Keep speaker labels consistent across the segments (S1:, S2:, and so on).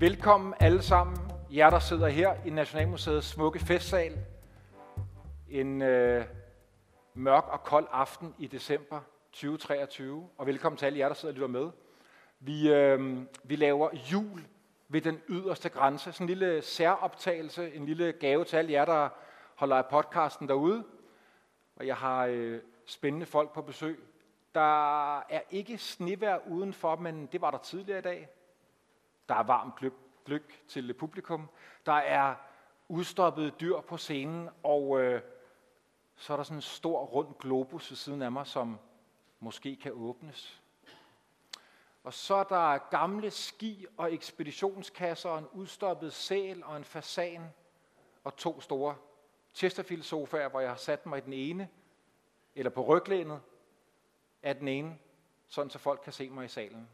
S1: Velkommen alle sammen, jer der sidder her i Nationalmuseets smukke festsal. En øh, mørk og kold aften i december 2023. Og velkommen til alle jer, der sidder og lytter med. Vi, øh, vi laver jul ved den yderste grænse. Sådan en lille særoptagelse, en lille gave til alle jer, der holder af podcasten derude. Og jeg har øh, spændende folk på besøg. Der er ikke snevær udenfor, men det var der tidligere i dag. Der er varmt gløk til publikum. Der er udstoppede dyr på scenen, og øh, så er der sådan en stor rund globus ved siden af mig, som måske kan åbnes. Og så er der gamle ski og ekspeditionskasser, og en udstoppet sæl og en fasan, og to store Chesterfield-sofaer, hvor jeg har sat mig i den ene, eller på ryglænet af den ene, sådan så folk kan se mig i salen.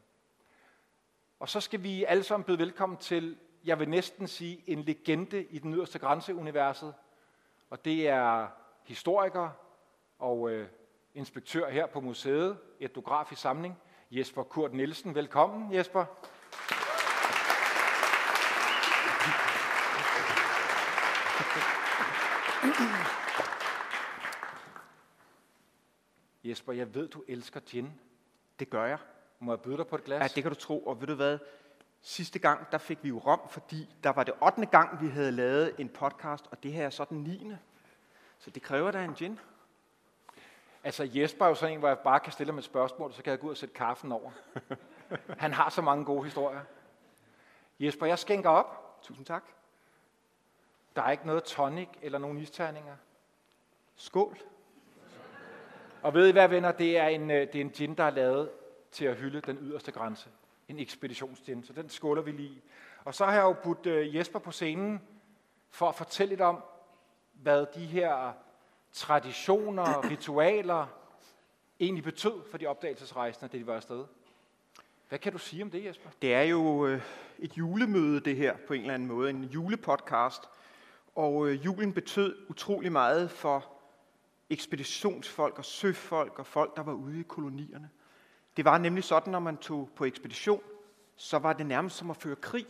S1: Og så skal vi alle sammen byde velkommen til, jeg vil næsten sige, en legende i den yderste grænseuniverset. Og det er historiker og øh, inspektør her på museet, etnografisk samling, Jesper Kurt Nielsen. Velkommen, Jesper. Jesper, jeg ved, du elsker gin.
S2: Det gør jeg.
S1: Må jeg byde dig på et glas?
S2: Ja, det kan du tro. Og ved du hvad? Sidste gang, der fik vi jo rom, fordi der var det 8. gang, vi havde lavet en podcast, og det her er så den 9. Så det kræver da en gin.
S1: Altså Jesper er jo sådan en, hvor jeg bare kan stille ham et spørgsmål, så kan jeg gå ud og sætte kaffen over. Han har så mange gode historier. Jesper, jeg skænker op.
S2: Tusind tak.
S1: Der er ikke noget tonic eller nogen isterninger.
S2: Skål.
S1: Og ved I hvad, venner? Det er en, øh, det er en gin, der er lavet til at hylde den yderste grænse. En ekspeditionsgin, så den skåler vi lige. Og så har jeg jo budt øh, Jesper på scenen for at fortælle lidt om, hvad de her traditioner, ritualer egentlig betød for de opdagelsesrejsende, da de var afsted. Hvad kan du sige om det, Jesper?
S2: Det er jo øh, et julemøde, det her, på en eller anden måde. En julepodcast. Og øh, julen betød utrolig meget for ekspeditionsfolk og søfolk og folk, der var ude i kolonierne. Det var nemlig sådan, når man tog på ekspedition, så var det nærmest som at føre krig.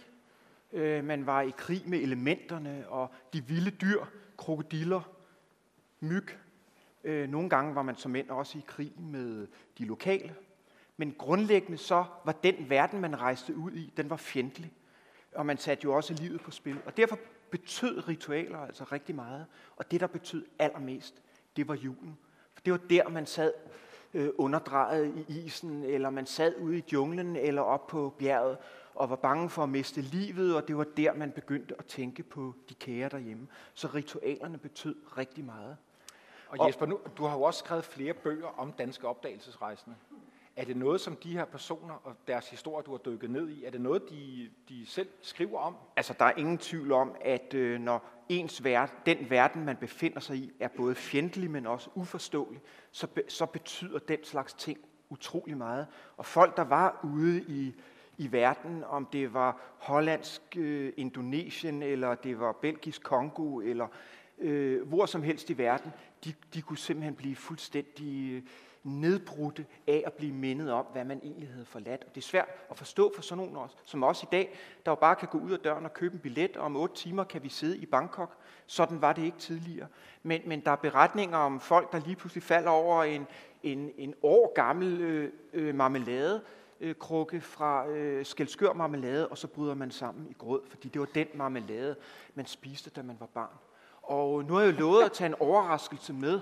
S2: Øh, man var i krig med elementerne og de vilde dyr, krokodiller, myg. Øh, nogle gange var man som mænd også i krig med de lokale. Men grundlæggende så var den verden, man rejste ud i, den var fjendtlig. Og man satte jo også livet på spil. Og derfor betød ritualer altså rigtig meget. Og det, der betød allermest, det var julen. For det var der, man sad øh, underdrejet i isen, eller man sad ude i junglen, eller op på bjerget, og var bange for at miste livet, og det var der, man begyndte at tænke på de kære derhjemme. Så ritualerne betød rigtig meget.
S1: Og Jesper, nu, du har jo også skrevet flere bøger om danske opdagelsesrejsende. Er det noget, som de her personer og deres historie, du har dykket ned i, er det noget, de, de selv skriver om?
S2: Altså, der er ingen tvivl om, at øh, når ens verden, den verden, man befinder sig i, er både fjendtlig, men også uforståelig, så, be, så betyder den slags ting utrolig meget. Og folk, der var ude i, i verden, om det var hollandsk øh, Indonesien, eller det var belgisk Kongo, eller øh, hvor som helst i verden, de, de kunne simpelthen blive fuldstændig øh, nedbrudte af at blive mindet om, hvad man egentlig havde forladt. Og det er svært at forstå for sådan nogen også, som os i dag, der jo bare kan gå ud af døren og købe en billet, og om otte timer kan vi sidde i Bangkok. Sådan var det ikke tidligere. Men, men der er beretninger om folk, der lige pludselig falder over en, en, en år gammel øh, øh, marmelade, øh, krukke fra øh, skældskør marmelade, og så bryder man sammen i grød, fordi det var den marmelade, man spiste, da man var barn. Og nu har jeg jo lovet at tage en overraskelse med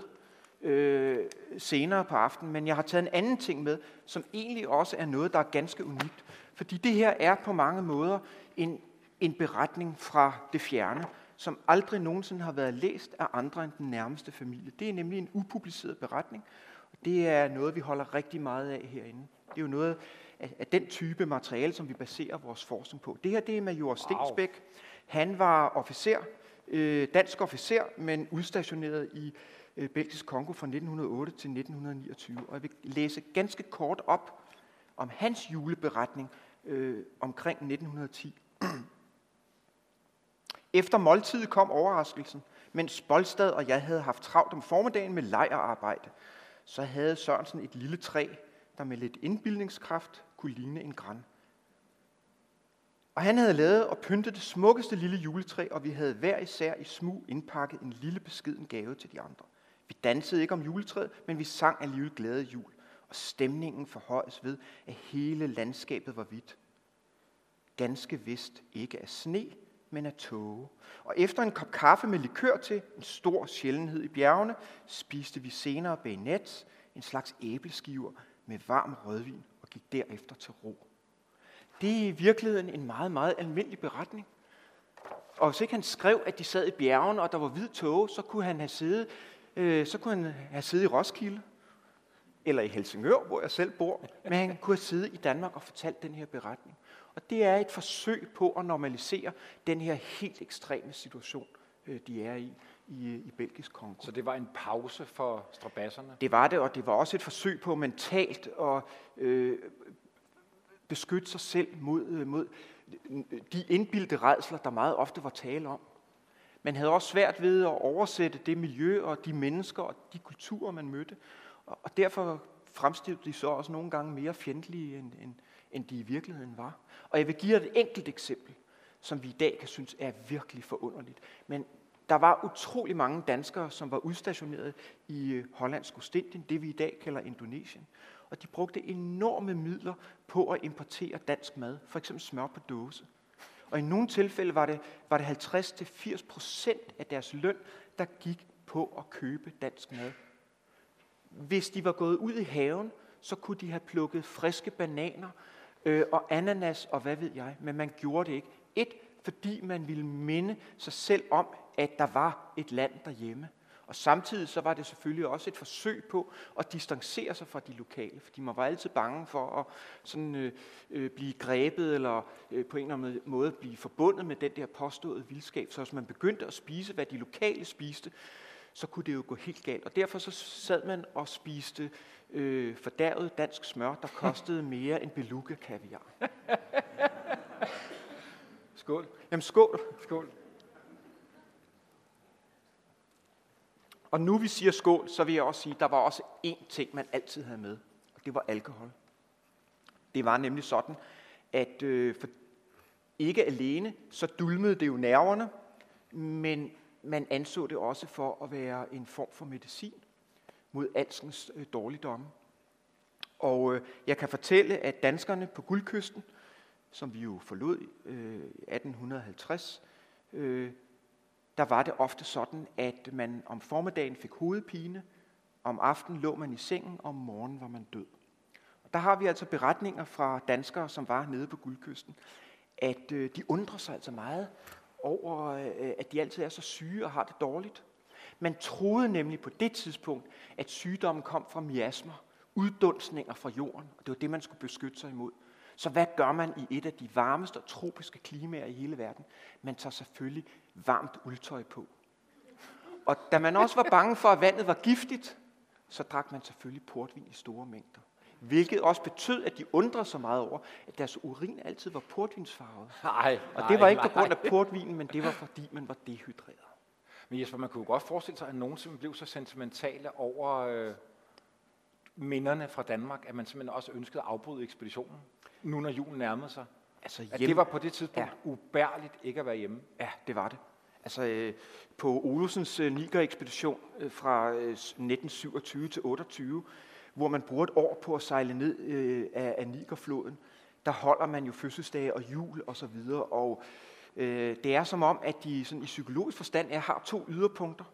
S2: øh, senere på aftenen, men jeg har taget en anden ting med, som egentlig også er noget, der er ganske unikt. Fordi det her er på mange måder en, en beretning fra det fjerne, som aldrig nogensinde har været læst af andre end den nærmeste familie. Det er nemlig en upubliceret beretning, og det er noget, vi holder rigtig meget af herinde. Det er jo noget af, af den type materiale, som vi baserer vores forskning på. Det her det er Major Stensbæk. Han var officer, øh, dansk officer, men udstationeret i Øh, Belgisk Kongo fra 1908 til 1929. Og jeg vil læse ganske kort op om hans juleberetning øh, omkring 1910. Efter måltidet kom overraskelsen, mens Bolstad og jeg havde haft travlt om formiddagen med lejerarbejde, så havde Sørensen et lille træ, der med lidt indbildningskraft kunne ligne en græn. Og han havde lavet og pyntet det smukkeste lille juletræ, og vi havde hver især i smug indpakket en lille beskeden gave til de andre. Vi dansede ikke om juletræet, men vi sang alligevel glade jul, og stemningen forhøjes ved, at hele landskabet var hvidt. Ganske vist ikke af sne, men af tåge. Og efter en kop kaffe med likør til, en stor sjældenhed i bjergene, spiste vi senere bagnets, en slags æbleskiver med varm rødvin, og gik derefter til ro. Det er i virkeligheden en meget, meget almindelig beretning. Og hvis ikke han skrev, at de sad i bjergene, og der var hvid tåge, så kunne han have siddet, øh, så kunne han have siddet i Roskilde, eller i Helsingør, hvor jeg selv bor, men han kunne have siddet i Danmark og fortalt den her beretning. Og det er et forsøg på at normalisere den her helt ekstreme situation, øh, de er i i, i Belgisk Kongo.
S1: Så det var en pause for strabasserne?
S2: Det var det, og det var også et forsøg på mentalt at øh, beskytte sig selv mod, øh, mod de indbildte redsler, der meget ofte var tale om. Man havde også svært ved at oversætte det miljø og de mennesker og de kulturer, man mødte. Og derfor fremstillede de så også nogle gange mere fjendtlige, end, end, end de i virkeligheden var. Og jeg vil give jer et enkelt eksempel, som vi i dag kan synes er virkelig forunderligt. Men der var utrolig mange danskere, som var udstationeret i øh, Hollandsk Ostindien, det vi i dag kalder Indonesien. Og de brugte enorme midler på at importere dansk mad, for eksempel smør på dåse. Og i nogle tilfælde var det, var det 50-80 procent af deres løn, der gik på at købe dansk mad. Hvis de var gået ud i haven, så kunne de have plukket friske bananer øh, og ananas og hvad ved jeg, men man gjorde det ikke. Et, fordi man ville minde sig selv om, at der var et land derhjemme. Og samtidig så var det selvfølgelig også et forsøg på at distancere sig fra de lokale, fordi man var altid bange for at sådan, øh, øh, blive grebet eller øh, på en eller anden måde blive forbundet med den der påståede vildskab. Så hvis man begyndte at spise, hvad de lokale spiste, så kunne det jo gå helt galt. Og derfor så sad man og spiste øh, fordærvet dansk smør, der kostede mere end beluga kaviar.
S1: Skål.
S2: Jamen skål.
S1: Skål.
S2: Og nu vi siger skål, så vil jeg også sige, at der var også én ting, man altid havde med, og det var alkohol. Det var nemlig sådan, at øh, for ikke alene, så dulmede det jo nerverne, men man anså det også for at være en form for medicin mod alskens øh, dårligdomme. Og øh, jeg kan fortælle, at danskerne på Guldkysten, som vi jo forlod øh, 1850, øh, der var det ofte sådan, at man om formiddagen fik hovedpine, om aftenen lå man i sengen, og om morgenen var man død. Og der har vi altså beretninger fra danskere, som var nede på Guldkysten, at øh, de undrer sig altså meget over, øh, at de altid er så syge og har det dårligt. Man troede nemlig på det tidspunkt, at sygdommen kom fra miasmer, uddunstninger fra jorden, og det var det, man skulle beskytte sig imod. Så hvad gør man i et af de varmeste og tropiske klimaer i hele verden? Man tager selvfølgelig varmt uldtøj på. Og da man også var bange for, at vandet var giftigt, så drak man selvfølgelig portvin i store mængder. Hvilket også betød, at de undrede så meget over, at deres urin altid var portvinsfarvet.
S1: Nej,
S2: Og det var ikke på grund af portvinen, men det var fordi, man var dehydreret.
S1: Men Jesper, man kunne jo godt forestille sig, at nogen simpelthen blev så sentimentale over øh, minderne fra Danmark, at man simpelthen også ønskede at afbryde ekspeditionen, nu når julen nærmede sig.
S2: Altså
S1: At det var på det tidspunkt ja. ubærligt ikke at være hjemme.
S2: Ja, det var det. Altså øh, på Olsens øh, Niger-ekspedition øh, fra øh, 1927 til 28, hvor man bruger et år på at sejle ned øh, af, af Nigerfloden, der holder man jo fødselsdage og jul og så videre, og øh, det er som om, at de sådan, i psykologisk forstand er, har to yderpunkter.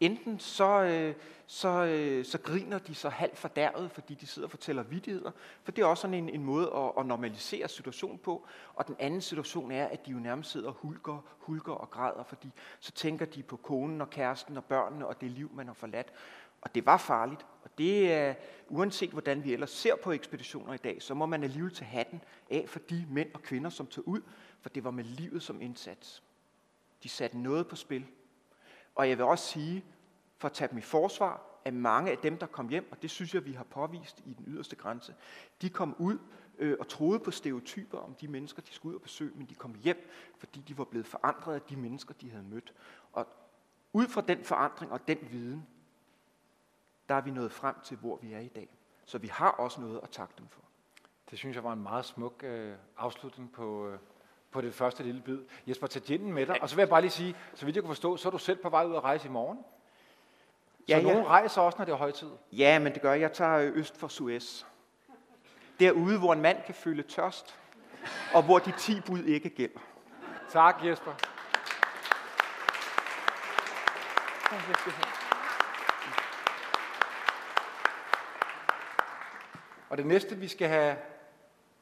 S2: Enten så, øh, så, øh, så griner de så halvt fordærvet, fordi de sidder og fortæller vidtigheder, for det er også sådan en, en måde at, at normalisere situationen på. Og den anden situation er, at de jo nærmest sidder og hulker, hulker og græder, fordi så tænker de på konen og kæresten og børnene og det liv, man har forladt. Og det var farligt, og det er, uanset hvordan vi ellers ser på ekspeditioner i dag, så må man alligevel tage hatten af for de mænd og kvinder, som tog ud, for det var med livet som indsats. De satte noget på spil, og jeg vil også sige, for at tage dem i forsvar, at mange af dem, der kom hjem, og det synes jeg, vi har påvist i den yderste grænse, de kom ud øh, og troede på stereotyper om de mennesker, de skulle ud og besøge, men de kom hjem, fordi de var blevet forandret af de mennesker, de havde mødt. Og ud fra den forandring og den viden, der er vi nået frem til, hvor vi er i dag. Så vi har også noget at takke dem for.
S1: Det synes jeg var en meget smuk øh, afslutning på, øh, på det første lille bid. Jesper, tag ginen med dig. Og så vil jeg bare lige sige, så vidt jeg kunne forstå, så er du selv på vej ud at rejse i morgen. Så
S2: Ja,
S1: ja,
S2: ja.
S1: nogen rejser også, når det er højtid.
S2: Ja, men det gør jeg. Jeg tager øh, øst for Suez. Derude, hvor en mand kan føle tørst, og hvor de ti bud ikke gælder.
S1: Tak, Jesper. Og det næste, vi skal have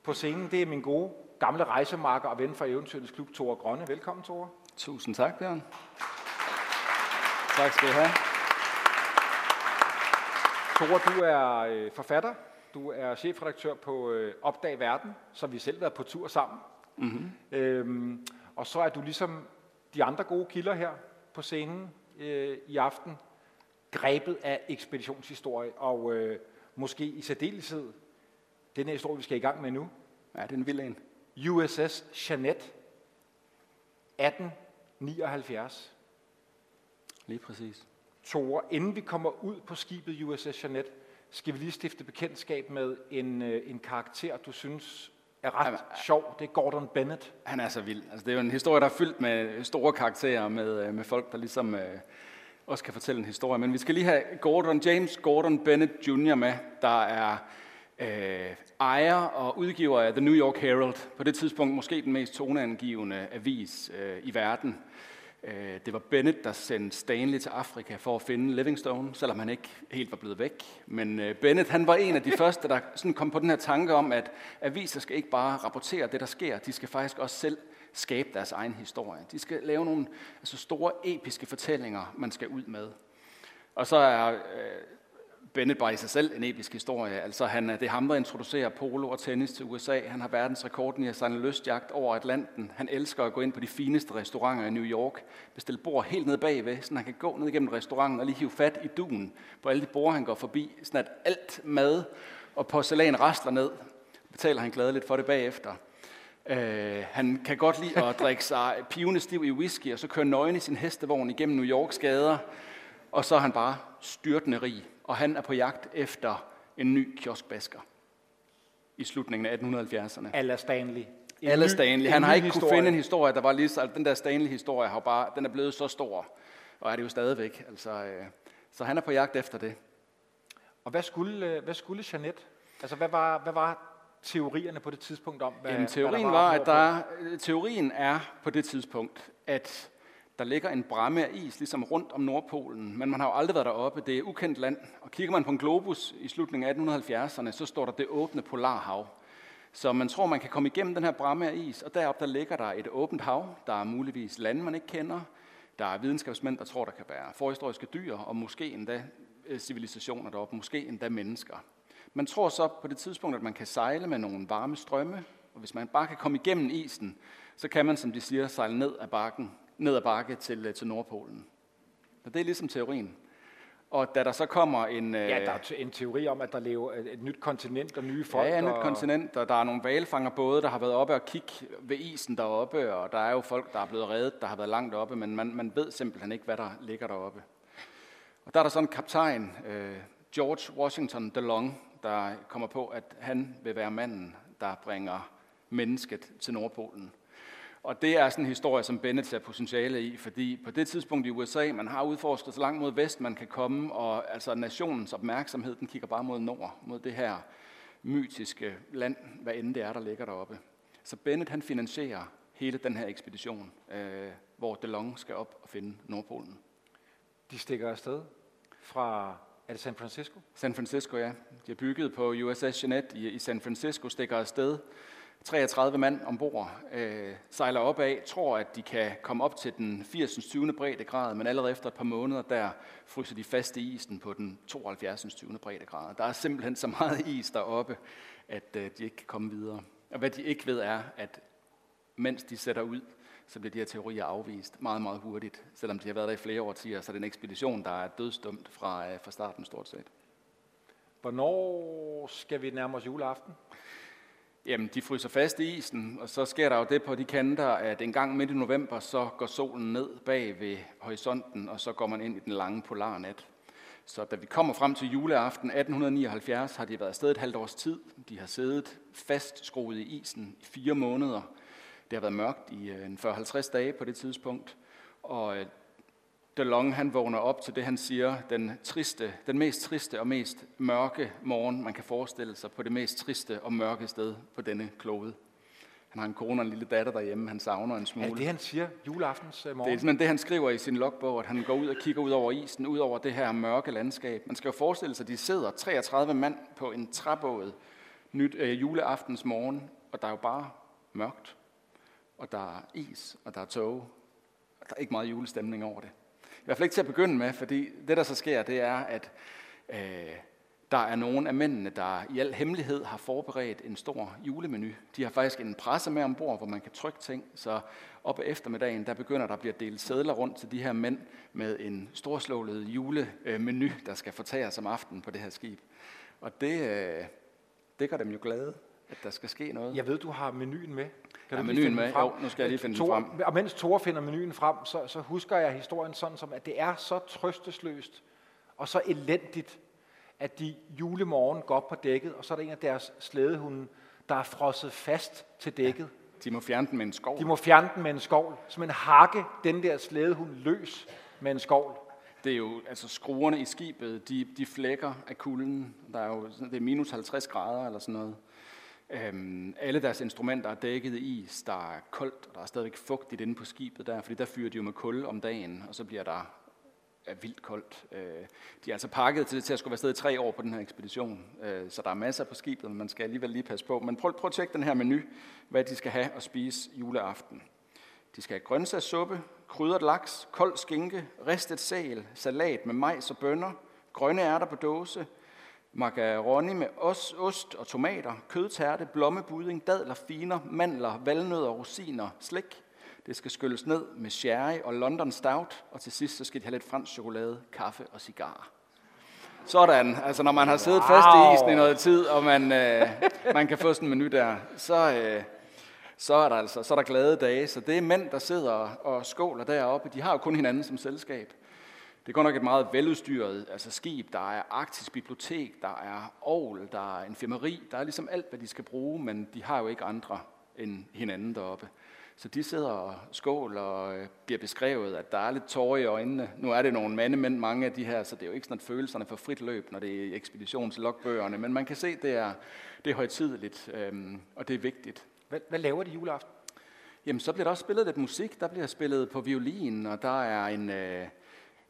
S1: på scenen, det er min gode gamle rejsemarker og ven fra Eventyrets Klub, Tore Grønne. Velkommen, Tore.
S3: Tusind tak, Bjørn. Tak skal du have.
S1: Tore, du er øh, forfatter. Du er chefredaktør på øh, Opdag Verden, som vi selv har været på tur sammen.
S3: Mm-hmm.
S1: Øhm, og så er du ligesom de andre gode kilder her på scenen øh, i aften, grebet af ekspeditionshistorie, og øh, måske i særdeleshed den her historie, vi skal i gang med nu.
S3: Ja, det er en vild en.
S1: USS Jeanette, 1879.
S3: Lige præcis.
S1: Tore, inden vi kommer ud på skibet USS Jeanette, skal vi lige stifte bekendtskab med en, øh, en karakter, du synes er ret
S3: Jamen,
S1: sjov. Det er Gordon Bennett.
S3: Han er så vild. Altså, det er jo en historie, der er fyldt med store karakterer, med, øh, med folk, der ligesom øh, også kan fortælle en historie. Men vi skal lige have Gordon, James Gordon Bennett Jr. med, der er øh, ejer og udgiver af The New York Herald. På det tidspunkt måske den mest toneangivende avis øh, i verden. Øh, Det var Bennett, der sendte Stanley til Afrika for at finde Livingstone, selvom han ikke helt var blevet væk. Men øh, Bennett, han var en af de første, der sådan kom på den her tanke om, at aviser skal ikke bare rapportere det, der sker, de skal faktisk også selv skabe deres egen historie. De skal lave nogle altså store episke fortællinger, man skal ud med. Og så er øh, Bennett bare i sig selv en episk historie. Altså han, øh, det er ham, der introducerer polo og tennis til USA. Han har verdensrekorden i at sejle lystjagt over Atlanten. Han elsker at gå ind på de fineste restauranter i New York. Bestille bord helt ned bagved, så han kan gå ned igennem restauranten og lige hive fat i duen på alle de bord, han går forbi. Sådan at alt mad og porcelæn rastler ned. Betaler han gladeligt for det bagefter. Øh, han kan godt lide at drikke sig pivende stiv i whisky, og så køre nøgen i sin hestevogn igennem New Yorks gader. Og så er han bare styrtende rig, og han er på jagt efter en ny kioskbasker i slutningen af 1870'erne.
S1: Alla Stanley. En ny-
S3: Stanley. Han har ikke kunne
S1: historie.
S3: finde en historie, der var lige så... Altså, den der Stanley-historie har bare, den er blevet så stor, og er det jo stadigvæk. Altså, øh, så han er på jagt efter det.
S1: Og hvad skulle, øh, hvad skulle Jeanette? Altså, hvad var, hvad var teorierne på det tidspunkt om, hvad,
S3: Jamen,
S1: hvad
S3: teorien
S1: der
S3: var,
S1: var
S3: at der, øh, teorien er på det tidspunkt, at der ligger en bramme af is ligesom rundt om Nordpolen, men man har jo aldrig været deroppe. Det er ukendt land. Og kigger man på en globus i slutningen af 1870'erne, så står der det åbne polarhav. Så man tror, man kan komme igennem den her bramme af is, og deroppe der ligger der et åbent hav. Der er muligvis lande, man ikke kender. Der er videnskabsmænd, der tror, der kan være forhistoriske dyr, og måske endda øh, civilisationer deroppe, måske endda mennesker. Man tror så på det tidspunkt, at man kan sejle med nogle varme strømme, og hvis man bare kan komme igennem isen, så kan man, som de siger, sejle ned ad bakken, ned ad bakke til, øh, til Nordpolen. Og det er ligesom teorien. Og da der så kommer en... øh,
S1: Ja, der er te- en teori om, at der lever et et nyt kontinent og nye folk.
S3: Ja, et nyt
S1: og,
S3: kontinent, og der er nogle valfangerbåde, der har været oppe og kigge ved isen deroppe, og der er jo folk, der er blevet reddet, der har været langt oppe, men man, man ved simpelthen ikke, hvad der ligger deroppe. Og der er der sådan en kaptajn, øh, George Washington DeLong, der kommer på, at han vil være manden, der bringer mennesket til Nordpolen. Og det er sådan en historie, som Bennett ser potentiale i, fordi på det tidspunkt i USA, man har udforsket så langt mod vest, man kan komme, og altså nationens opmærksomhed, den kigger bare mod nord, mod det her mytiske land, hvad end det er, der ligger deroppe. Så Bennett han finansierer hele den her ekspedition, øh, hvor DeLong skal op og finde Nordpolen.
S1: De stikker afsted fra, er det San Francisco?
S3: San Francisco, ja. De er bygget på USS Jeanette i, i San Francisco, stikker afsted. 33 mand ombord, øh, sejler op af, tror, at de kan komme op til den 80. 20. breddegrad, men allerede efter et par måneder, der fryser de fast i isen på den 72. 20. breddegrad. Der er simpelthen så meget is deroppe, at øh, de ikke kan komme videre. Og hvad de ikke ved er, at mens de sætter ud, så bliver de her teorier afvist meget, meget hurtigt. Selvom de har været der i flere årtier, så er det en ekspedition, der er dødstumt fra, øh, fra starten stort set.
S1: Hvornår skal vi nærme os juleaften?
S3: Jamen, de fryser fast i isen, og så sker der jo det på de kanter, at en gang midt i november, så går solen ned bag ved horisonten, og så går man ind i den lange polarnat. Så da vi kommer frem til juleaften 1879, har de været afsted et halvt års tid. De har siddet fastskruet i isen i fire måneder. Det har været mørkt i øh, en 40-50 dage på det tidspunkt, og øh, DeLong han vågner op til det, han siger, den, triste, den mest triste og mest mørke morgen, man kan forestille sig på det mest triste og mørke sted på denne klode. Han har en kone og en lille datter derhjemme, han savner en smule.
S1: Er det det, han siger juleaftens øh, morgen?
S3: Det er simpelthen det, han skriver i sin logbog, at han går ud og kigger ud over isen, ud over det her mørke landskab. Man skal jo forestille sig, at de sidder 33 mand på en træbåd nyt, øh, juleaftens morgen, og der er jo bare mørkt, og der er is, og der er tog, og der er ikke meget julestemning over det. I hvert fald ikke til at begynde med, fordi det, der så sker, det er, at øh, der er nogle af mændene, der i al hemmelighed har forberedt en stor julemenu. De har faktisk en presse med ombord, hvor man kan trykke ting, så op ad eftermiddagen, der begynder der at blive delt sædler rundt til de her mænd med en storslået julemenu, der skal fortæres om aftenen på det her skib. Og det, øh, det gør dem jo glade, at der skal ske noget.
S1: Jeg ved, du har menuen med.
S3: Kan
S1: du
S3: ja, menuen med? Jo, nu skal jeg lige finde
S1: Thor,
S3: den frem.
S1: Og mens Thor finder menuen frem, så, så husker jeg historien sådan som, at det er så trøstesløst og så elendigt, at de julemorgen går op på dækket, og så er der en af deres slædehunde, der er frosset fast til dækket. Ja,
S3: de må fjerne den med en skov.
S1: De må fjerne den med en skovl. Så man hakke den der slædehund løs med en skovl.
S3: Det er jo, altså skruerne i skibet, de, de flækker af kulden. Der er jo, det er minus 50 grader eller sådan noget. Øhm, alle deres instrumenter er dækket i is, der er koldt, og der er stadigvæk fugtigt inde på skibet der, fordi der fyrer de jo med kul om dagen, og så bliver der er vildt koldt. Øh, de er altså pakket til, til at skulle være sted i tre år på den her ekspedition, øh, så der er masser på skibet, men man skal alligevel lige passe på. Men prøv, prøv at tjekke den her menu, hvad de skal have at spise juleaften. De skal have grøntsagssuppe, krydret laks, kold skinke, ristet sæl, salat med majs og bønner, grønne ærter på dåse, macaroni med os, ost og tomater, kødtærte, blommebudding, dadler, finer, mandler, valnødder, rosiner, slik. Det skal skylles ned med sherry og London Stout, og til sidst så skal de have lidt fransk chokolade, kaffe og cigar. Sådan, altså når man har siddet wow. fast i isen i noget tid, og man, øh, man kan få sådan en menu der, så, øh, så er der altså så er der glade dage. Så det er mænd, der sidder og skåler deroppe. De har jo kun hinanden som selskab. Det er godt nok et meget veludstyret altså skib. Der er arktisk bibliotek, der er ovl, der er infirmeri. Der er ligesom alt, hvad de skal bruge, men de har jo ikke andre end hinanden deroppe. Så de sidder og skål og øh, bliver beskrevet, at der er lidt tårer i øjnene. Nu er det nogle mandemænd, mange af de her, så det er jo ikke sådan, at følelserne for frit løb, når det er ekspeditionslogbøgerne. Men man kan se, det er, det er højtideligt, øhm, og det er vigtigt.
S1: Hvad, hvad laver de juleaften?
S3: Jamen, så bliver der også spillet lidt musik. Der bliver spillet på violin, og der er en... Øh,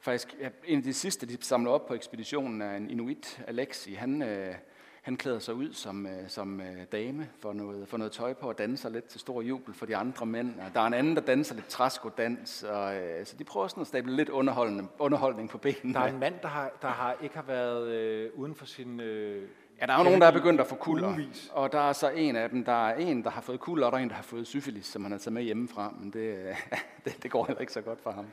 S3: faktisk, en af de sidste, de samler op på ekspeditionen, er en inuit, Alexi. Han... Øh, han klæder sig ud som, øh, som øh, dame for noget, for noget tøj på og danser lidt til stor jubel for de andre mænd. Og der er en anden, der danser lidt træskodans. Og, øh, så de prøver sådan at stable lidt underholdende, underholdning på benene.
S1: Der er en mand, der, har, der har ikke har været øh, uden for sin... Øh,
S3: ja, der er jo nogen, der er begyndt at få kulder. Ugevis. Og der er så en af dem, der er en, der har fået kulder, og der er en, der har fået syfilis, som han har taget med hjemmefra. Men det, det, det går heller ikke så godt for ham.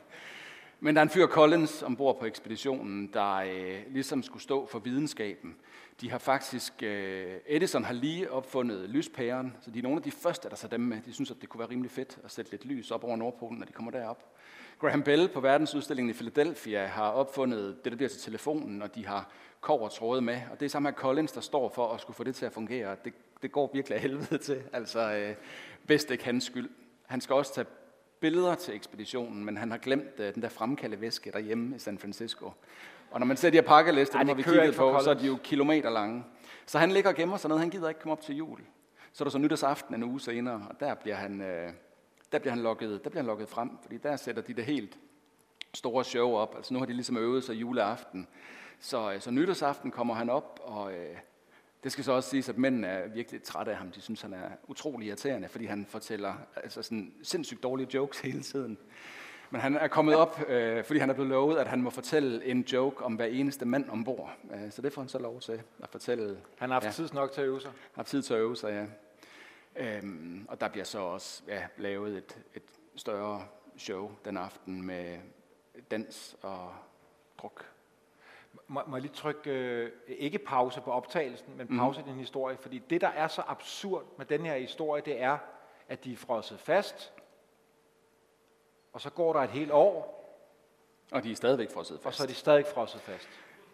S3: Men der er en fyr Collins ombord på ekspeditionen, der øh, ligesom skulle stå for videnskaben. De har faktisk, øh, Edison har lige opfundet lyspæren, så de er nogle af de første, der tager dem med. De synes, at det kunne være rimelig fedt at sætte lidt lys op over Nordpolen, når de kommer derop. Graham Bell på verdensudstillingen i Philadelphia har opfundet det, der bliver til telefonen, og de har tråde med. Og det er sammen med Collins, der står for at skulle få det til at fungere. Det, det går virkelig af helvede til, altså øh, bedst ikke hans skyld. Han skal også tage billeder til ekspeditionen, men han har glemt uh, den der fremkalde væske derhjemme i San Francisco. Og når man ser de her pakkelister, Ej, hvor vi kiggede på, så er de jo kilometer lange. Så han ligger og gemmer sig ned, han gider ikke komme op til jul. Så er der så nytårsaften en uge senere, og der bliver han, øh, der bliver han lukket, der bliver han lukket frem, fordi der sætter de det helt store show op. Altså nu har de ligesom øvet sig juleaften. Så, øh, så nytårsaften kommer han op, og øh, det skal så også siges, at mændene er virkelig trætte af ham. De synes, han er utrolig irriterende, fordi han fortæller altså sådan sindssygt dårlige jokes hele tiden. Men han er kommet op, øh, fordi han er blevet lovet, at han må fortælle en joke om hver eneste mand ombord. Øh, så det får han så lov til at fortælle.
S1: Han har haft ja, tid nok til at øve sig.
S3: Har tid til at øve sig, ja. Øhm, og der bliver så også ja, lavet et, et større show den aften med dans og druk
S1: må, må jeg lige trykke, øh, ikke pause på optagelsen, men mhm. pause mm. i din historie, fordi det, der er så absurd med den her historie, det er, at de er frosset fast, og så går der et helt år.
S3: Og de er stadigvæk frosset fast.
S1: Og så er de stadig frosset fast.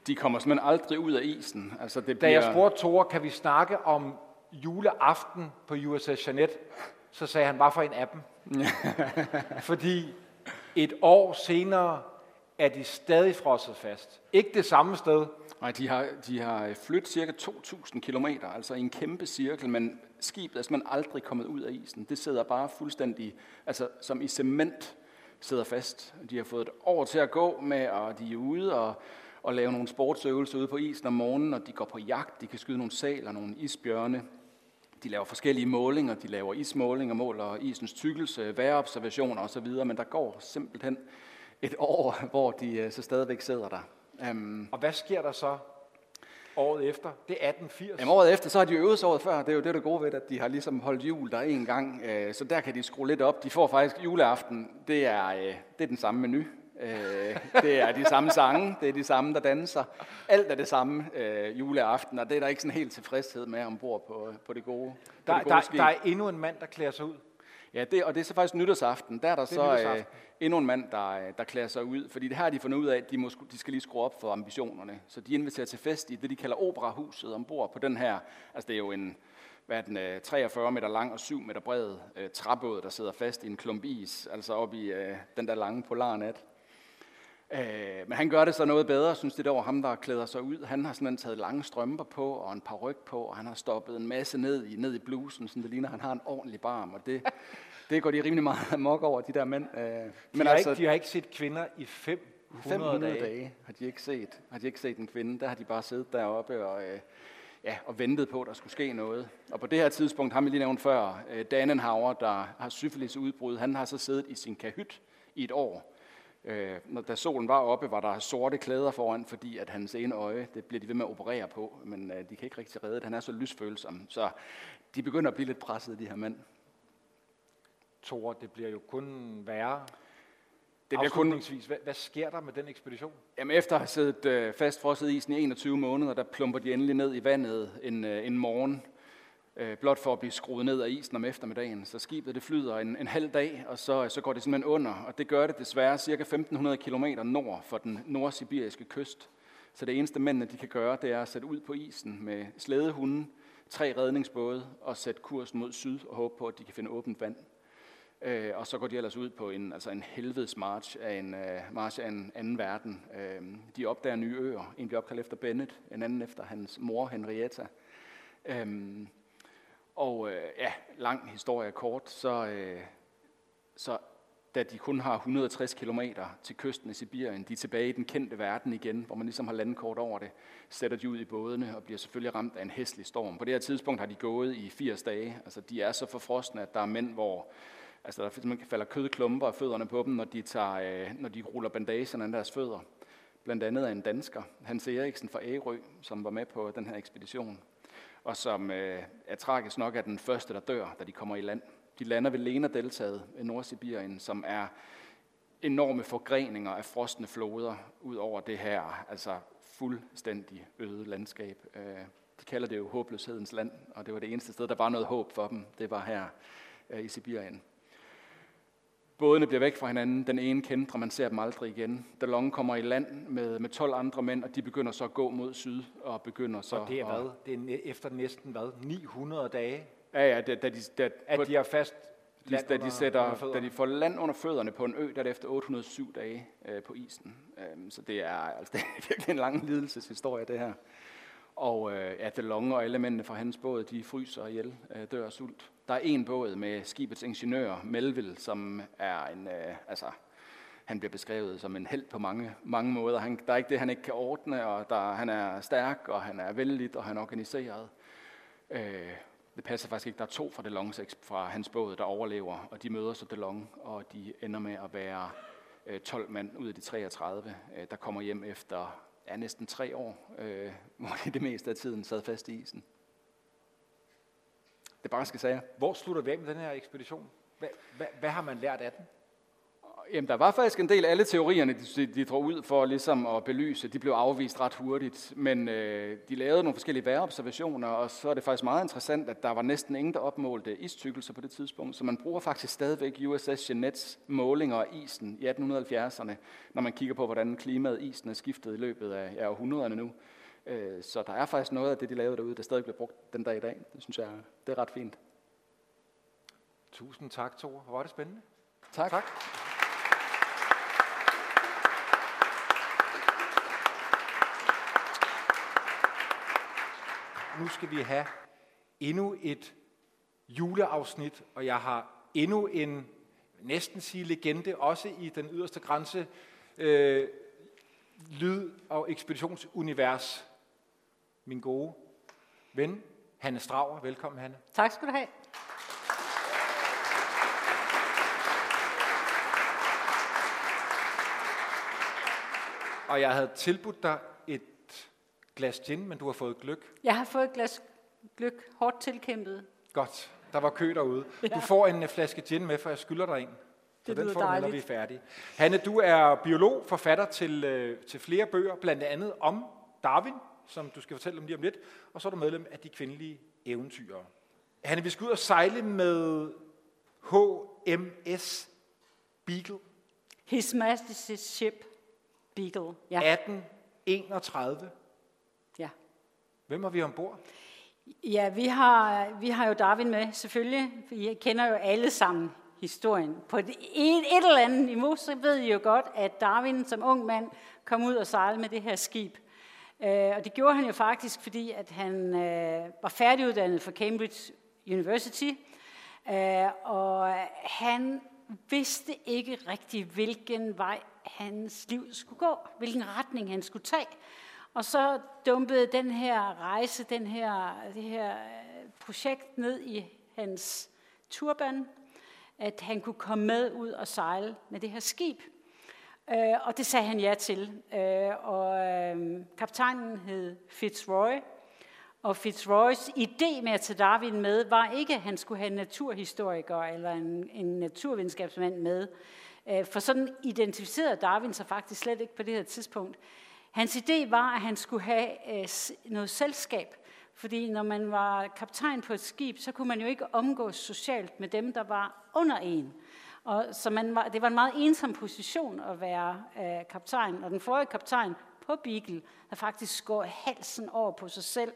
S3: De kommer simpelthen aldrig ud af isen. Altså, det
S1: bliver... Da jeg spurgte Tore, kan vi snakke om juleaften på USS Jeanette, så sagde han, bare for en af dem. Fordi et år senere er de stadig frosset fast. Ikke det samme sted.
S3: Nej, de har, de har øh, flyttet cirka 2.000 km, altså i en kæmpe cirkel, men skibet er simpelthen aldrig kommet ud af isen. Det sidder bare fuldstændig, altså som i cement, sidder fast. De har fået et år til at gå med, og de er ude og, og lave nogle sportsøvelser ude på isen om morgenen, og de går på jagt, de kan skyde nogle sæler, nogle isbjørne. De laver forskellige målinger, de laver ismålinger, måler isens tykkelse, vejrobservationer osv., men der går simpelthen et år, hvor de øh, så stadigvæk sidder der.
S1: Um, og hvad sker der så året efter? Det er 1880.
S3: Jamen, året efter, så har de øvet sig året før. Det er jo det, der gode ved, at de har ligesom holdt jul der en gang. Øh, så der kan de skrue lidt op. De får faktisk juleaften. Det er, øh, det er den samme menu. det er de samme sange, det er de samme, der danser. Alt er det samme juleaften, og det er der ikke sådan helt tilfredshed med ombord på, på det gode.
S1: Der,
S3: på
S1: det gode der, der er endnu en mand, der klæder sig ud.
S3: Ja, det, og det er så faktisk nytårsaften. Der er der det er så øh, endnu en mand, der, øh, der klæder sig ud. Fordi det her har de fundet ud af, at de, må, de skal lige skrue op for ambitionerne. Så de inviterer til fest i det, de kalder operahuset ombord på den her. Altså det er jo en hvad er den, øh, 43 meter lang og 7 meter bred øh, træbåd, der sidder fast i en klump is, altså op i øh, den der lange polarnat. Øh, men han gør det så noget bedre, synes det over ham, der klæder sig ud. Han har simpelthen taget lange strømper på og en par ryg på, og han har stoppet en masse ned i, ned i blusen, så det ligner, at han har en ordentlig barm. Og det, det går de rimelig meget amok over, de der mænd. Øh,
S1: de men har altså, ikke, de har ikke set kvinder i 500, 500 dage.
S3: dage. har de ikke set. Har de ikke set en kvinde. Der har de bare siddet deroppe og, øh, ja, og ventet på, at der skulle ske noget. Og på det her tidspunkt, har vi lige nævnt før, øh, Danenhauer, der har syfilis udbrud, han har så siddet i sin kahyt i et år Øh, når, da solen var oppe, var der sorte klæder foran, fordi at hans ene øje, det bliver de ved med at operere på, men øh, de kan ikke rigtig redde det. Han er så lysfølsom, så de begynder at blive lidt presset, de her mænd.
S1: Thor, det bliver jo kun værre. Det bliver kun... Hvad, hvad sker der med den ekspedition?
S3: Jamen efter at have siddet øh, fast frosset isen i 21 måneder, der plumper de endelig ned i vandet en, øh, en morgen øh, blot for at blive skruet ned af isen om eftermiddagen. Så skibet det flyder en, en halv dag, og så, så går det simpelthen under. Og det gør det desværre cirka 1500 km nord for den nordsibiriske kyst. Så det eneste mændene de kan gøre, det er at sætte ud på isen med slædehunden, tre redningsbåde og sætte kursen mod syd og håbe på, at de kan finde åbent vand. Øh, og så går de ellers ud på en, altså en helvedes march af en, uh, march af en anden verden. Øh, de opdager nye øer. En bliver opkaldt efter Bennett, en anden efter hans mor Henrietta. Øh, og øh, ja, lang historie kort, så, øh, så da de kun har 160 km til kysten i Sibirien, de er tilbage i den kendte verden igen, hvor man ligesom har landkort over det, sætter de ud i bådene og bliver selvfølgelig ramt af en hæslig storm. På det her tidspunkt har de gået i 80 dage. Altså, de er så forfrostende, at der er mænd, hvor altså, der simpelthen falder kødklumper af fødderne på dem, når de, tager, øh, når de ruller bandagerne af deres fødder. Blandt andet af en dansker, Hans Eriksen fra Ærø, som var med på den her ekspedition og som øh, er tragisk nok er den første, der dør, da de kommer i land. De lander ved Lena-deltaget i Nordsibirien, som er enorme forgreninger af frostende floder ud over det her altså fuldstændig øde landskab. Øh, de kalder det jo håbløshedens land, og det var det eneste sted, der var noget håb for dem. Det var her øh, i Sibirien. Bådene bliver væk fra hinanden. Den ene kender, man ser dem aldrig igen. DeLong kommer i land med, med 12 andre mænd, og de begynder så at gå mod syd. Og begynder så
S1: og det er hvad? Det er efter næsten hvad? 900 dage?
S3: Ja, ja. Da, da de, da,
S1: at de har fast
S3: de, da, de sætter, da de får land under fødderne på en ø, der er det efter 807 dage øh, på isen. Um, så det er, altså, det er virkelig en lang lidelseshistorie, det her. Og øh, ja, DeLong og alle mændene fra hans båd, de fryser ihjel, øh, dør af sult. Der er en båd med skibets ingeniør, Melville, som er en, øh, altså, han bliver beskrevet som en held på mange, mange måder. Han, der er ikke det, han ikke kan ordne, og der, han er stærk, og han er vældig, og han er organiseret. Øh, det passer faktisk ikke. Der er to fra DeLong fra hans båd, der overlever, og de møder så DeLong, og de ender med at være øh, 12 mand ud af de 33, øh, der kommer hjem efter ja, næsten tre år, øh, hvor de det meste af tiden sad fast i isen. Det bare skal sige.
S1: Hvor slutter vi af med den her ekspedition? Hvad, hvad, hvad har man lært af den?
S3: Jamen, der var faktisk en del alle teorierne, de, de drog ud for ligesom at belyse. De blev afvist ret hurtigt, men øh, de lavede nogle forskellige vejrobservationer, og så er det faktisk meget interessant, at der var næsten ingen, der opmålte istykkelser på det tidspunkt. Så man bruger faktisk stadigvæk USS Jeanettes målinger af isen i 1870'erne, når man kigger på, hvordan klimaet isen er skiftet i løbet af ja, århundrederne nu. Øh, så der er faktisk noget af det, de lavede derude, der stadig bliver brugt den dag i dag. Det synes jeg, det er ret fint.
S1: Tusind tak, Thor. Hvor var det spændende.
S3: Tak.
S1: Tak. Nu skal vi have endnu et juleafsnit, og jeg har endnu en, næsten sige legende, også i den yderste grænse, øh, lyd- og ekspeditionsunivers. Min gode ven, Hanne Strauer. Velkommen, Hanne.
S4: Tak skal du have.
S1: Og jeg havde tilbudt dig et glas gin, men du har fået gløk.
S4: Jeg har fået et glas gløk, hårdt tilkæmpet.
S1: Godt. Der var kø derude. Du får en øh, flaske gin med, for jeg skylder dig en. Så
S4: Det
S1: den får du med, når vi er færdige. Hanne, du er biolog, forfatter til, øh, til flere bøger, blandt andet om Darwin, som du skal fortælle om lige om lidt, og så er du medlem af de kvindelige eventyrere. Hanne, vi skal ud og sejle med HMS Beagle
S4: His Majesty's Ship Beagle. Ja,
S1: 1831. Hvem har vi ombord?
S4: ja vi, har, vi har jo Darwin med, selvfølgelig. Vi kender jo alle sammen historien. På et, et, et eller andet niveau, så ved I jo godt, at Darwin som ung mand kom ud og sejlede med det her skib. Øh, og det gjorde han jo faktisk, fordi at han øh, var færdiguddannet fra Cambridge University. Øh, og han vidste ikke rigtig, hvilken vej hans liv skulle gå, hvilken retning han skulle tage. Og så dumpede den her rejse, den her, det her øh, projekt ned i hans turban, at han kunne komme med ud og sejle med det her skib. Øh, og det sagde han ja til. Øh, og øh, kaptajnen hed Fitzroy, og Fitzroys idé med at tage Darwin med, var ikke, at han skulle have en naturhistoriker eller en, en naturvidenskabsmand med. Øh, for sådan identificerede Darwin sig faktisk slet ikke på det her tidspunkt. Hans idé var, at han skulle have øh, noget selskab. Fordi når man var kaptajn på et skib, så kunne man jo ikke omgås socialt med dem, der var under en. Og så man var, det var en meget ensom position at være øh, kaptajn. Og den forrige kaptajn på Beagle havde faktisk skåret halsen over på sig selv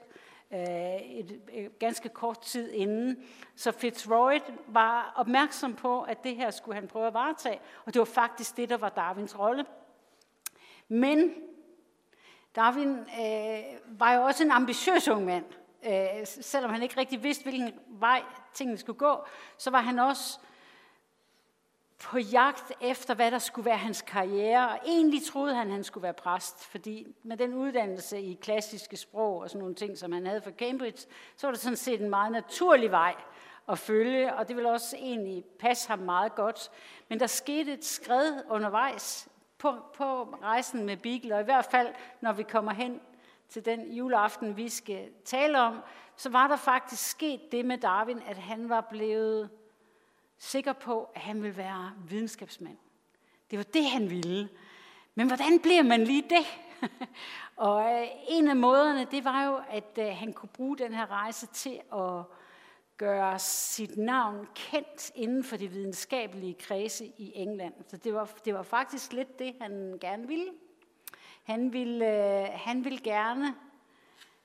S4: øh, et, et ganske kort tid inden. Så Fitzroy var opmærksom på, at det her skulle han prøve at varetage, og det var faktisk det, der var Darwins rolle. Men Darwin øh, var jo også en ambitiøs ung mand. Øh, selvom han ikke rigtig vidste, hvilken vej tingene skulle gå, så var han også på jagt efter, hvad der skulle være hans karriere, og egentlig troede han, at han skulle være præst, fordi med den uddannelse i klassiske sprog og sådan nogle ting, som han havde fra Cambridge, så var det sådan set en meget naturlig vej at følge, og det ville også egentlig passe ham meget godt. Men der skete et skred undervejs på, på rejsen med Beagle, og i hvert fald, når vi kommer hen til den juleaften, vi skal tale om, så var der faktisk sket det med Darwin, at han var blevet sikker på, at han ville være videnskabsmand. Det var det, han ville. Men hvordan bliver man lige det? og øh, en af måderne, det var jo, at øh, han kunne bruge den her rejse til at gøre sit navn kendt inden for de videnskabelige kredse i England. Så det var, det var faktisk lidt det, han gerne ville. Han ville, øh, han ville gerne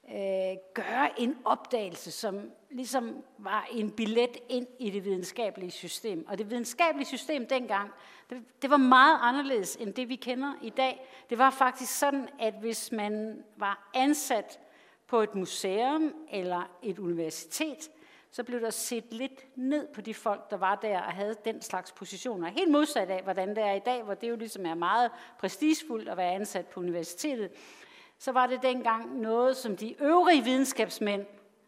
S4: øh, gøre en opdagelse, som ligesom var en billet ind i det videnskabelige system. Og det videnskabelige system dengang, det, det var meget anderledes end det, vi kender i dag. Det var faktisk sådan, at hvis man var ansat på et museum eller et universitet, så blev der set lidt ned på de folk, der var der og havde den slags positioner. Helt modsat af, hvordan det er i dag, hvor det jo ligesom er meget prestigefuldt at være ansat på universitetet så var det dengang noget, som de øvrige videnskabsmænd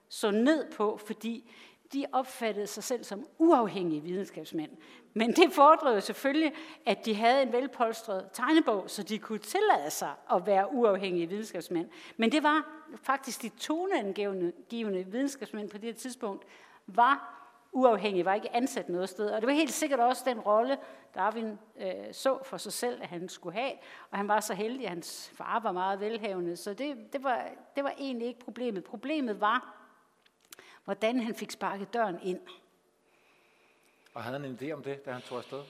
S4: så ned på, fordi de opfattede sig selv som uafhængige videnskabsmænd. Men det fordrede selvfølgelig, at de havde en velpolstret tegnebog, så de kunne tillade sig at være uafhængige videnskabsmænd. Men det var faktisk de toneangivende videnskabsmænd på det her tidspunkt, var uafhængige, var ikke ansat noget sted. Og det var helt sikkert også den rolle, Darwin øh, så for sig selv, at han skulle have. Og han var så heldig, at hans far var meget velhavende. Så det, det, var, det var egentlig ikke problemet. Problemet var, hvordan han fik sparket døren ind.
S1: Og havde han en idé om det, da han tog afsted?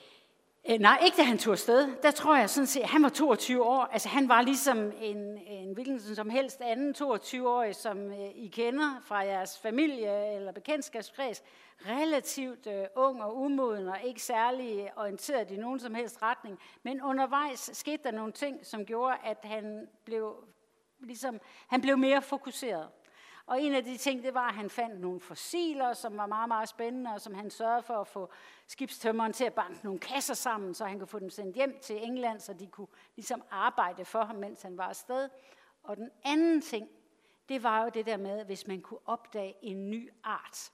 S4: Øh, nej, ikke da han tog afsted. Der tror jeg sådan set, han var 22 år. Altså han var ligesom en, en hvilken som helst anden 22-årig, som øh, I kender fra jeres familie eller bekendtskabskreds. Relativt øh, ung og umoden og ikke særlig orienteret i nogen som helst retning. Men undervejs skete der nogle ting, som gjorde, at han blev, ligesom, han blev mere fokuseret. Og en af de ting, det var, at han fandt nogle fossiler, som var meget, meget spændende, og som han sørgede for at få skibstømmeren til at banke nogle kasser sammen, så han kunne få dem sendt hjem til England, så de kunne ligesom arbejde for ham, mens han var afsted. Og den anden ting, det var jo det der med, hvis man kunne opdage en ny art.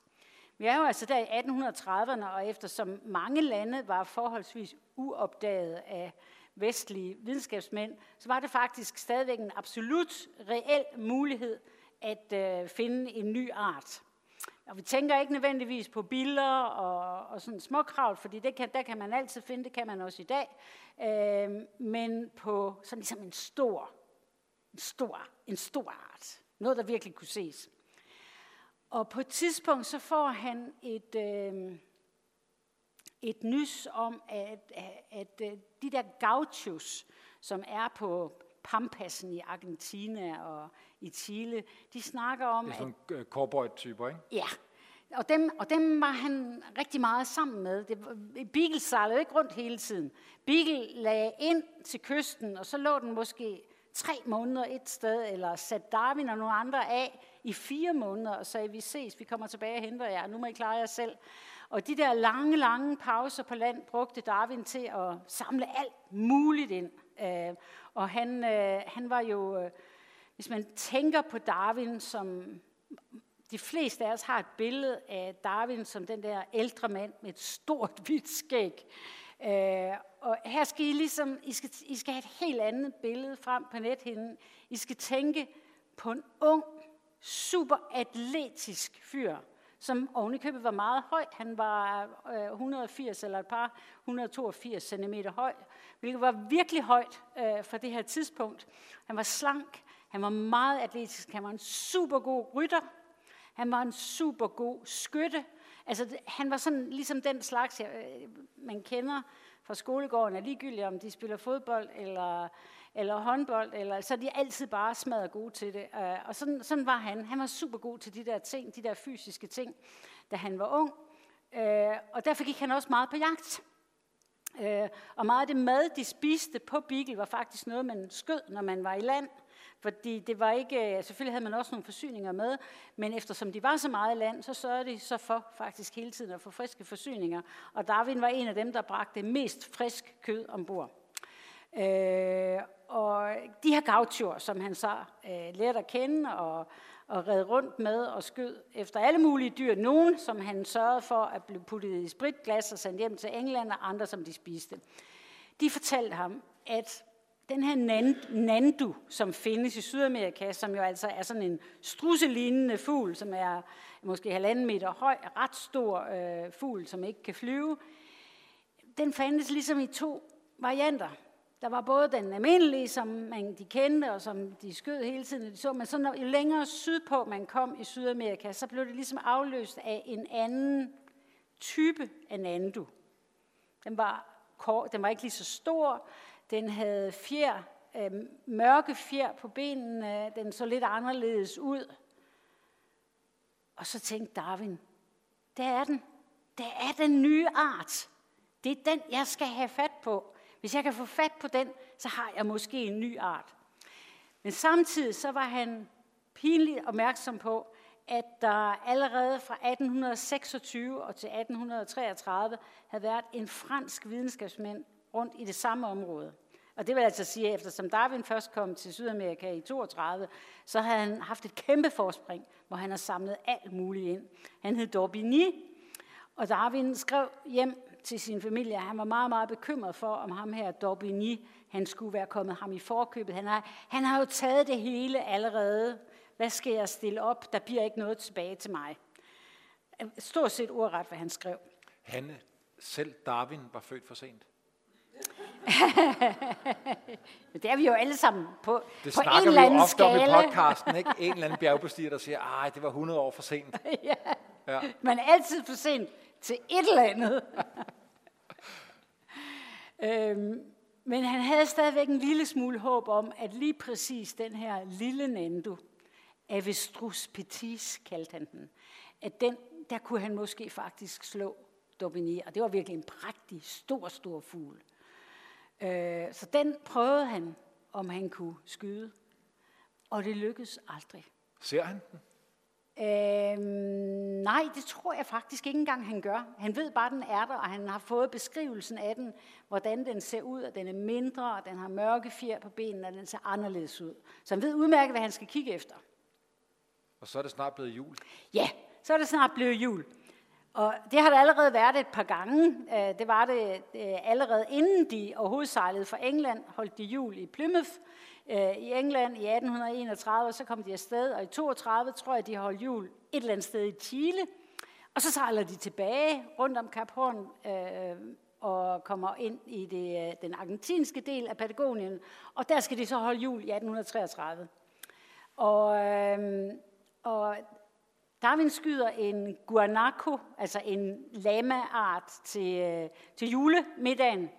S4: Vi er jo altså der i 1830'erne, og eftersom mange lande var forholdsvis uopdaget af vestlige videnskabsmænd, så var det faktisk stadigvæk en absolut reel mulighed at øh, finde en ny art. Og vi tænker ikke nødvendigvis på biller og, og sådan småkravl, fordi det kan, der kan man altid finde, det kan man også i dag. Øh, men på sådan ligesom en stor, en stor, en stor art. Noget, der virkelig kunne ses. Og på et tidspunkt, så får han et, øh, et nys om, at, at, at øh, de der gauchos, som er på Pampassen i Argentina og i Chile, de snakker om...
S1: Det er sådan at, øh, cowboy-typer, ikke?
S4: Ja, og dem, og dem var han rigtig meget sammen med. Det, Beagle sejlede ikke rundt hele tiden. Beagle lagde ind til kysten, og så lå den måske tre måneder et sted, eller satte Darwin og nogle andre af i fire måneder, og sagde, vi ses, vi kommer tilbage og henter jer, nu må I klare jer selv. Og de der lange, lange pauser på land brugte Darwin til at samle alt muligt ind. Øh, og han, øh, han var jo, øh, hvis man tænker på Darwin som, de fleste af os har et billede af Darwin som den der ældre mand med et stort hvidt skæg. Øh, og her skal I ligesom, I skal, I skal have et helt andet billede frem på nethinden. I skal tænke på en ung, super atletisk fyr, som ovenikøbet var meget høj. Han var øh, 180 eller et par 182 cm høj, hvilket var virkelig højt øh, for det her tidspunkt. Han var slank, han var meget atletisk, han var en super god rytter, han var en super god skytte. Altså, han var sådan ligesom den slags, jeg, øh, man kender fra skolegården, er ligegyldigt om de spiller fodbold eller, eller håndbold, eller, så er de altid bare smadret gode til det. Øh, og sådan, sådan var han. Han var super god til de der ting, de der fysiske ting, da han var ung. Øh, og derfor gik han også meget på jagt. Øh, og meget af det mad, de spiste på Beagle, var faktisk noget, man skød, når man var i land. Fordi det var ikke, øh, selvfølgelig havde man også nogle forsyninger med, men eftersom de var så meget i land, så sørgede de så for faktisk hele tiden at få friske forsyninger. Og Darwin var en af dem, der bragte mest frisk kød ombord. Øh, og de her gauchoer, som han så øh, lærte at kende og, og red rundt med og skød efter alle mulige dyr. Nogen, som han sørgede for at blive puttet i spritglas og sendt hjem til England, og andre, som de spiste. De fortalte ham, at den her nandu, som findes i Sydamerika, som jo altså er sådan en strusselignende fugl, som er måske halvanden meter høj, ret stor øh, fugl, som ikke kan flyve, den fandtes ligesom i to varianter. Der var både den almindelige, som man, de kendte, og som de skød hele tiden, de så, men så når, jo længere sydpå man kom i Sydamerika, så blev det ligesom afløst af en anden type af nandu. Den var, kort, den var ikke lige så stor, den havde fjer, øh, mørke fjer på benene, den så lidt anderledes ud. Og så tænkte Darwin, der er den. Der er den nye art. Det er den, jeg skal have fat på. Hvis jeg kan få fat på den, så har jeg måske en ny art. Men samtidig så var han pinligt opmærksom på, at der allerede fra 1826 og til 1833 havde været en fransk videnskabsmand rundt i det samme område. Og det vil altså sige, at eftersom Darwin først kom til Sydamerika i 32, så havde han haft et kæmpe forspring, hvor han har samlet alt muligt ind. Han hed D'Orbigny, og Darwin skrev hjem til sin familie. Han var meget, meget bekymret for, om ham her, Daubigny, han skulle være kommet ham i forkøbet. Han har, han har jo taget det hele allerede. Hvad skal jeg stille op? Der bliver ikke noget tilbage til mig. Stort set ordret, hvad han skrev.
S1: Han, selv Darwin, var født for sent.
S4: det er vi jo alle sammen på,
S1: det
S4: på en eller anden skala. Det
S1: snakker vi ofte om i podcasten, ikke? En eller anden bjergbestiger, der siger, at det var 100 år for sent.
S4: ja. ja. Man er altid for sent til et eller andet. Øhm, men han havde stadigvæk en lille smule håb om, at lige præcis den her lille Nando, Avestrus petis kaldte han den, at den, der kunne han måske faktisk slå Daubigny, og det var virkelig en prægtig, stor, stor fugl. Øh, så den prøvede han, om han kunne skyde, og det lykkedes aldrig.
S1: Ser han den?
S4: Øhm, nej, det tror jeg faktisk ikke engang, han gør. Han ved bare, den er der, og han har fået beskrivelsen af den, hvordan den ser ud, og den er mindre, og den har mørke fjer på benene, og den ser anderledes ud. Så han ved udmærket, hvad han skal kigge efter.
S1: Og så er det snart blevet jul.
S4: Ja, så er det snart blevet jul. Og det har der allerede været et par gange. Øh, det var det øh, allerede inden de overhovedet sejlede fra England, holdt de jul i Plymouth øh, i England i 1831, og så kom de afsted, og i 32 tror jeg, de holdt jul et eller andet sted i Chile. Og så sejler de tilbage rundt om Kap Horn øh, og kommer ind i det, øh, den argentinske del af Patagonien, og der skal de så holde jul i 1833. Og, øh, og Darwin skyder en guanaco, altså en lama-art til, øh, til julemiddagen,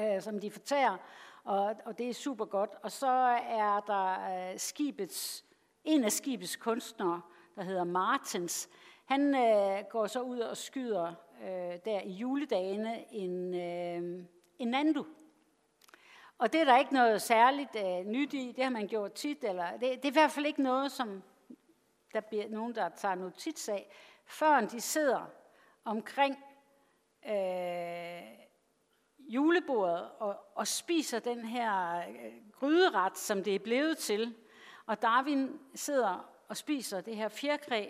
S4: øh, som de fortærer, og, og det er super godt. Og så er der øh, skibets, en af skibets kunstnere, der hedder Martens, han øh, går så ud og skyder øh, der i juledagene en, øh, en nandu. Og det er der ikke noget særligt øh, nyt i, det har man gjort tit, eller det, det er i hvert fald ikke noget, som der bliver nogen, der tager notits af, før de sidder omkring øh, julebordet og, og spiser den her øh, gryderet, som det er blevet til. Og Darwin sidder og spiser det her fjerkræ,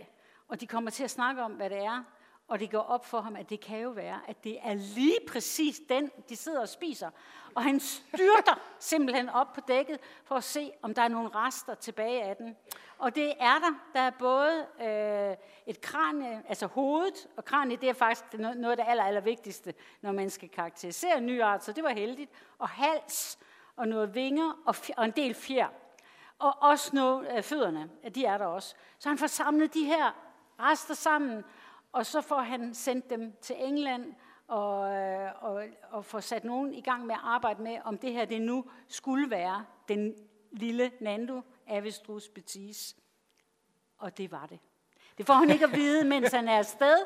S4: og de kommer til at snakke om, hvad det er. Og det går op for ham, at det kan jo være, at det er lige præcis den, de sidder og spiser. Og han styrter simpelthen op på dækket for at se, om der er nogle rester tilbage af den. Og det er der. Der er både øh, et kranie, øh, altså hovedet, og kranie det er faktisk noget af det aller, aller vigtigste, når man skal karakterisere en ny art, så det var heldigt. Og hals, og noget vinger, og, og en del fjer. Og også noget øh, fødderne, de er der også. Så han får samlet de her rester sammen, og så får han sendt dem til England, og, øh, og, og får sat nogen i gang med at arbejde med, om det her det nu skulle være den lille Nando Avestrus betis. Og det var det. Det får han ikke at vide, mens han er afsted.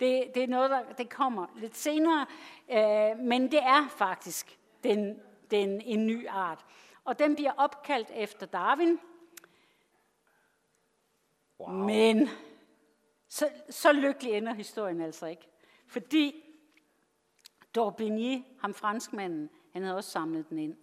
S4: Det, det er noget, der det kommer lidt senere. Øh, men det er faktisk den, den, en ny art. Og den bliver opkaldt efter Darwin. Wow. Men så, så lykkelig ender historien altså ikke. Fordi D'Orbigny, ham franskmanden, han havde også samlet den ind.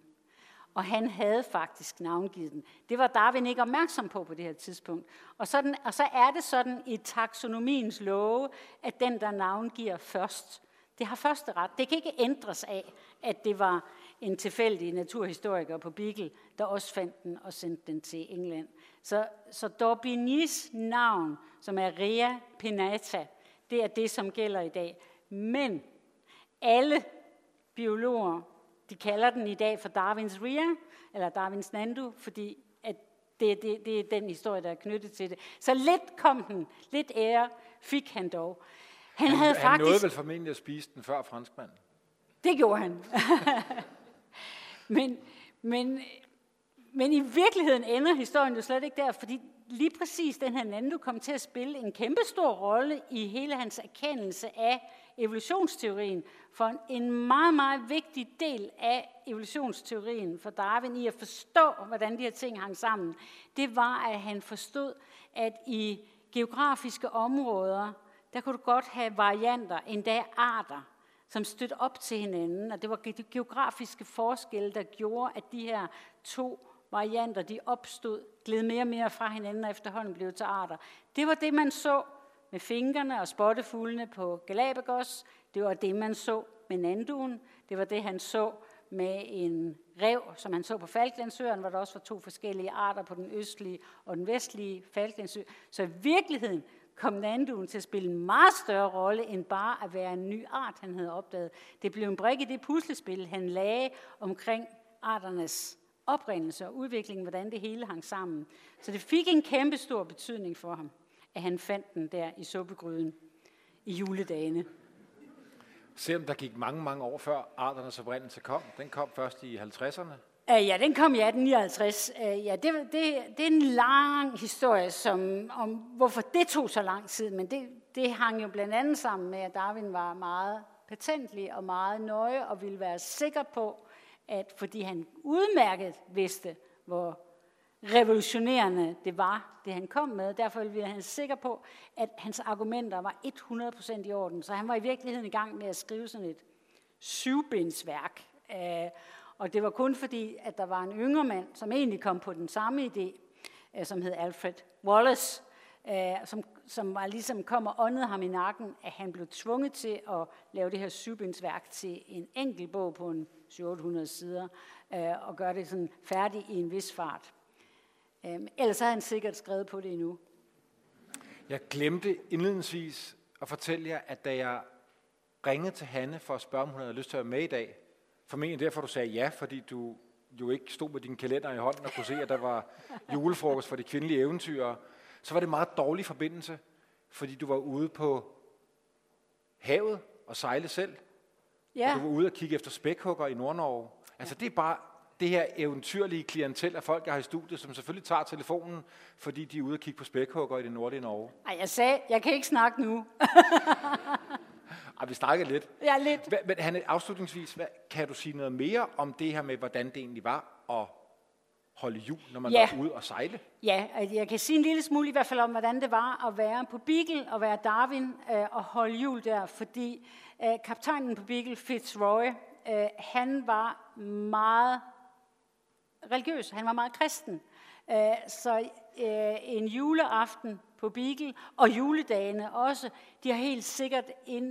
S4: Og han havde faktisk navngivet den. Det var Darwin ikke opmærksom på på det her tidspunkt. Og, sådan, og så er det sådan i taksonomiens love, at den, der navngiver først, det har første ret. Det kan ikke ændres af, at det var en tilfældig naturhistoriker på Beagle, der også fandt den og sendte den til England. Så, så Daubignys navn, som er Rea Pinata, det er det, som gælder i dag. Men alle biologer, de kalder den i dag for Darwins Rhea, eller Darwins Nandu, fordi at det, det, det er den historie, der er knyttet til det. Så lidt kom den, lidt ære fik han dog.
S1: Han, han, havde han faktisk... nåede vel formentlig at spise den før franskmanden.
S4: Det gjorde han. men, men, men i virkeligheden ender historien jo slet ikke der, fordi lige præcis den her Nando kom til at spille en kæmpe stor rolle i hele hans erkendelse af evolutionsteorien. For en meget, meget vigtig del af evolutionsteorien for Darwin i at forstå, hvordan de her ting hang sammen, det var, at han forstod, at i geografiske områder, der kunne du godt have varianter, endda arter, som stødte op til hinanden, og det var de geografiske forskelle, der gjorde, at de her to varianter, de opstod, gled mere og mere fra hinanden, og efterhånden blev til arter. Det var det, man så med fingrene og spottefuglene på Galapagos. Det var det, man så med nanduen. Det var det, han så med en rev, som han så på Falklandsøen, hvor der også var to forskellige arter på den østlige og den vestlige Falklandsø. Så i virkeligheden kom nanduen til at spille en meget større rolle, end bare at være en ny art, han havde opdaget. Det blev en brik i det puslespil, han lagde omkring arternes oprindelse og udvikling, hvordan det hele hang sammen. Så det fik en kæmpe stor betydning for ham, at han fandt den der i suppegryden i juledagene.
S1: Selvom der gik mange, mange år før arternes oprindelse kom. Den kom først i 50'erne.
S4: Uh, ja, den kom i 1859. Uh, øh, ja, det, det, det er en lang historie, som, om hvorfor det tog så lang tid, men det, det hang jo blandt andet sammen med, at Darwin var meget patentlig og meget nøje og ville være sikker på, at fordi han udmærket vidste, hvor revolutionerende det var, det han kom med. Derfor ville han sikker på, at hans argumenter var 100% i orden. Så han var i virkeligheden i gang med at skrive sådan et syvbindsværk. Uh, og det var kun fordi, at der var en yngre mand, som egentlig kom på den samme idé, øh, som hed Alfred Wallace, øh, som, som var ligesom kom og åndede ham i nakken, at han blev tvunget til at lave det her syvbindsværk til en enkelt bog på en 700 sider, øh, og gøre det sådan færdigt i en vis fart. Øhm, ellers har han sikkert skrevet på det endnu.
S1: Jeg glemte indledningsvis at fortælle jer, at da jeg ringede til Hanne for at spørge, om hun havde lyst til at være med i dag, formentlig derfor du sagde ja, fordi du jo ikke stod med din kalender i hånden og kunne se, at der var julefrokost for de kvindelige eventyr, så var det meget dårlig forbindelse, fordi du var ude på havet og sejle selv. Ja. Og du var ude og kigge efter spækhugger i Nordnorge. Altså det er bare det her eventyrlige klientel af folk, jeg har i studiet, som selvfølgelig tager telefonen, fordi de er ude og kigge på spækhugger i det nordlige Norge.
S4: Ej, jeg sagde, jeg kan ikke snakke nu.
S1: Ej, vi snakker lidt.
S4: Ja, lidt.
S1: Hva, men Hanne, afslutningsvis, hvad, kan du sige noget mere om det her med, hvordan det egentlig var at holde jul, når man ja. var ude og sejle?
S4: Ja, jeg kan sige en lille smule i hvert fald om, hvordan det var at være på Beagle og være Darwin øh, og holde jul der, fordi øh, kaptajnen på Beagle, Fitzroy, øh, han var meget religiøs, han var meget kristen. Øh, så øh, en juleaften på Beagle og juledagene også, de har helt sikkert øh,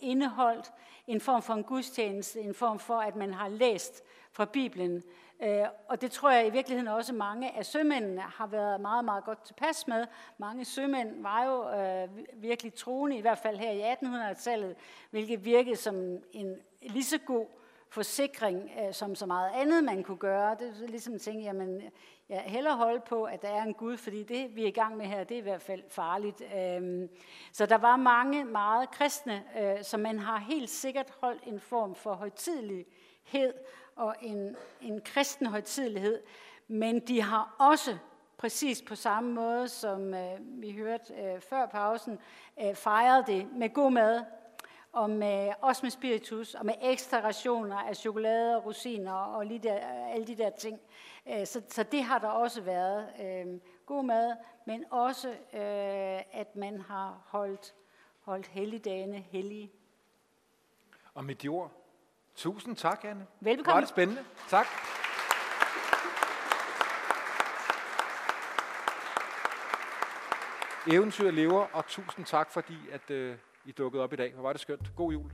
S4: indeholdt en form for en gudstjeneste, en form for, at man har læst fra Bibelen. Øh, og det tror jeg i virkeligheden også mange af sømændene har været meget, meget godt tilpas med. Mange sømænd var jo øh, virkelig troende, i hvert fald her i 1800-tallet, hvilket virkede som en lige så god forsikring øh, som så meget andet, man kunne gøre. Det er ligesom at tænke, jamen, jeg hellere holde på, at der er en Gud, fordi det, vi er i gang med her, det er i hvert fald farligt. Øh, så der var mange meget kristne, øh, som man har helt sikkert holdt en form for højtidelighed og en, en kristen højtidelighed, men de har også præcis på samme måde, som øh, vi hørte øh, før pausen, øh, fejrede det med god mad, og med, også med spiritus, og med ekstra rationer af chokolade og rosiner og lige der, alle de der ting. Øh, så, så det har der også været. Øh, god mad, men også, øh, at man har holdt, holdt helligdagene hellige.
S1: Og med de ord, tusind tak, Anne.
S4: Velbekomme.
S1: Var det spændende. Tak. Eventyr lever, og tusind tak, fordi at, øh, i dukkede op i dag. Hvor var det skønt. God jul.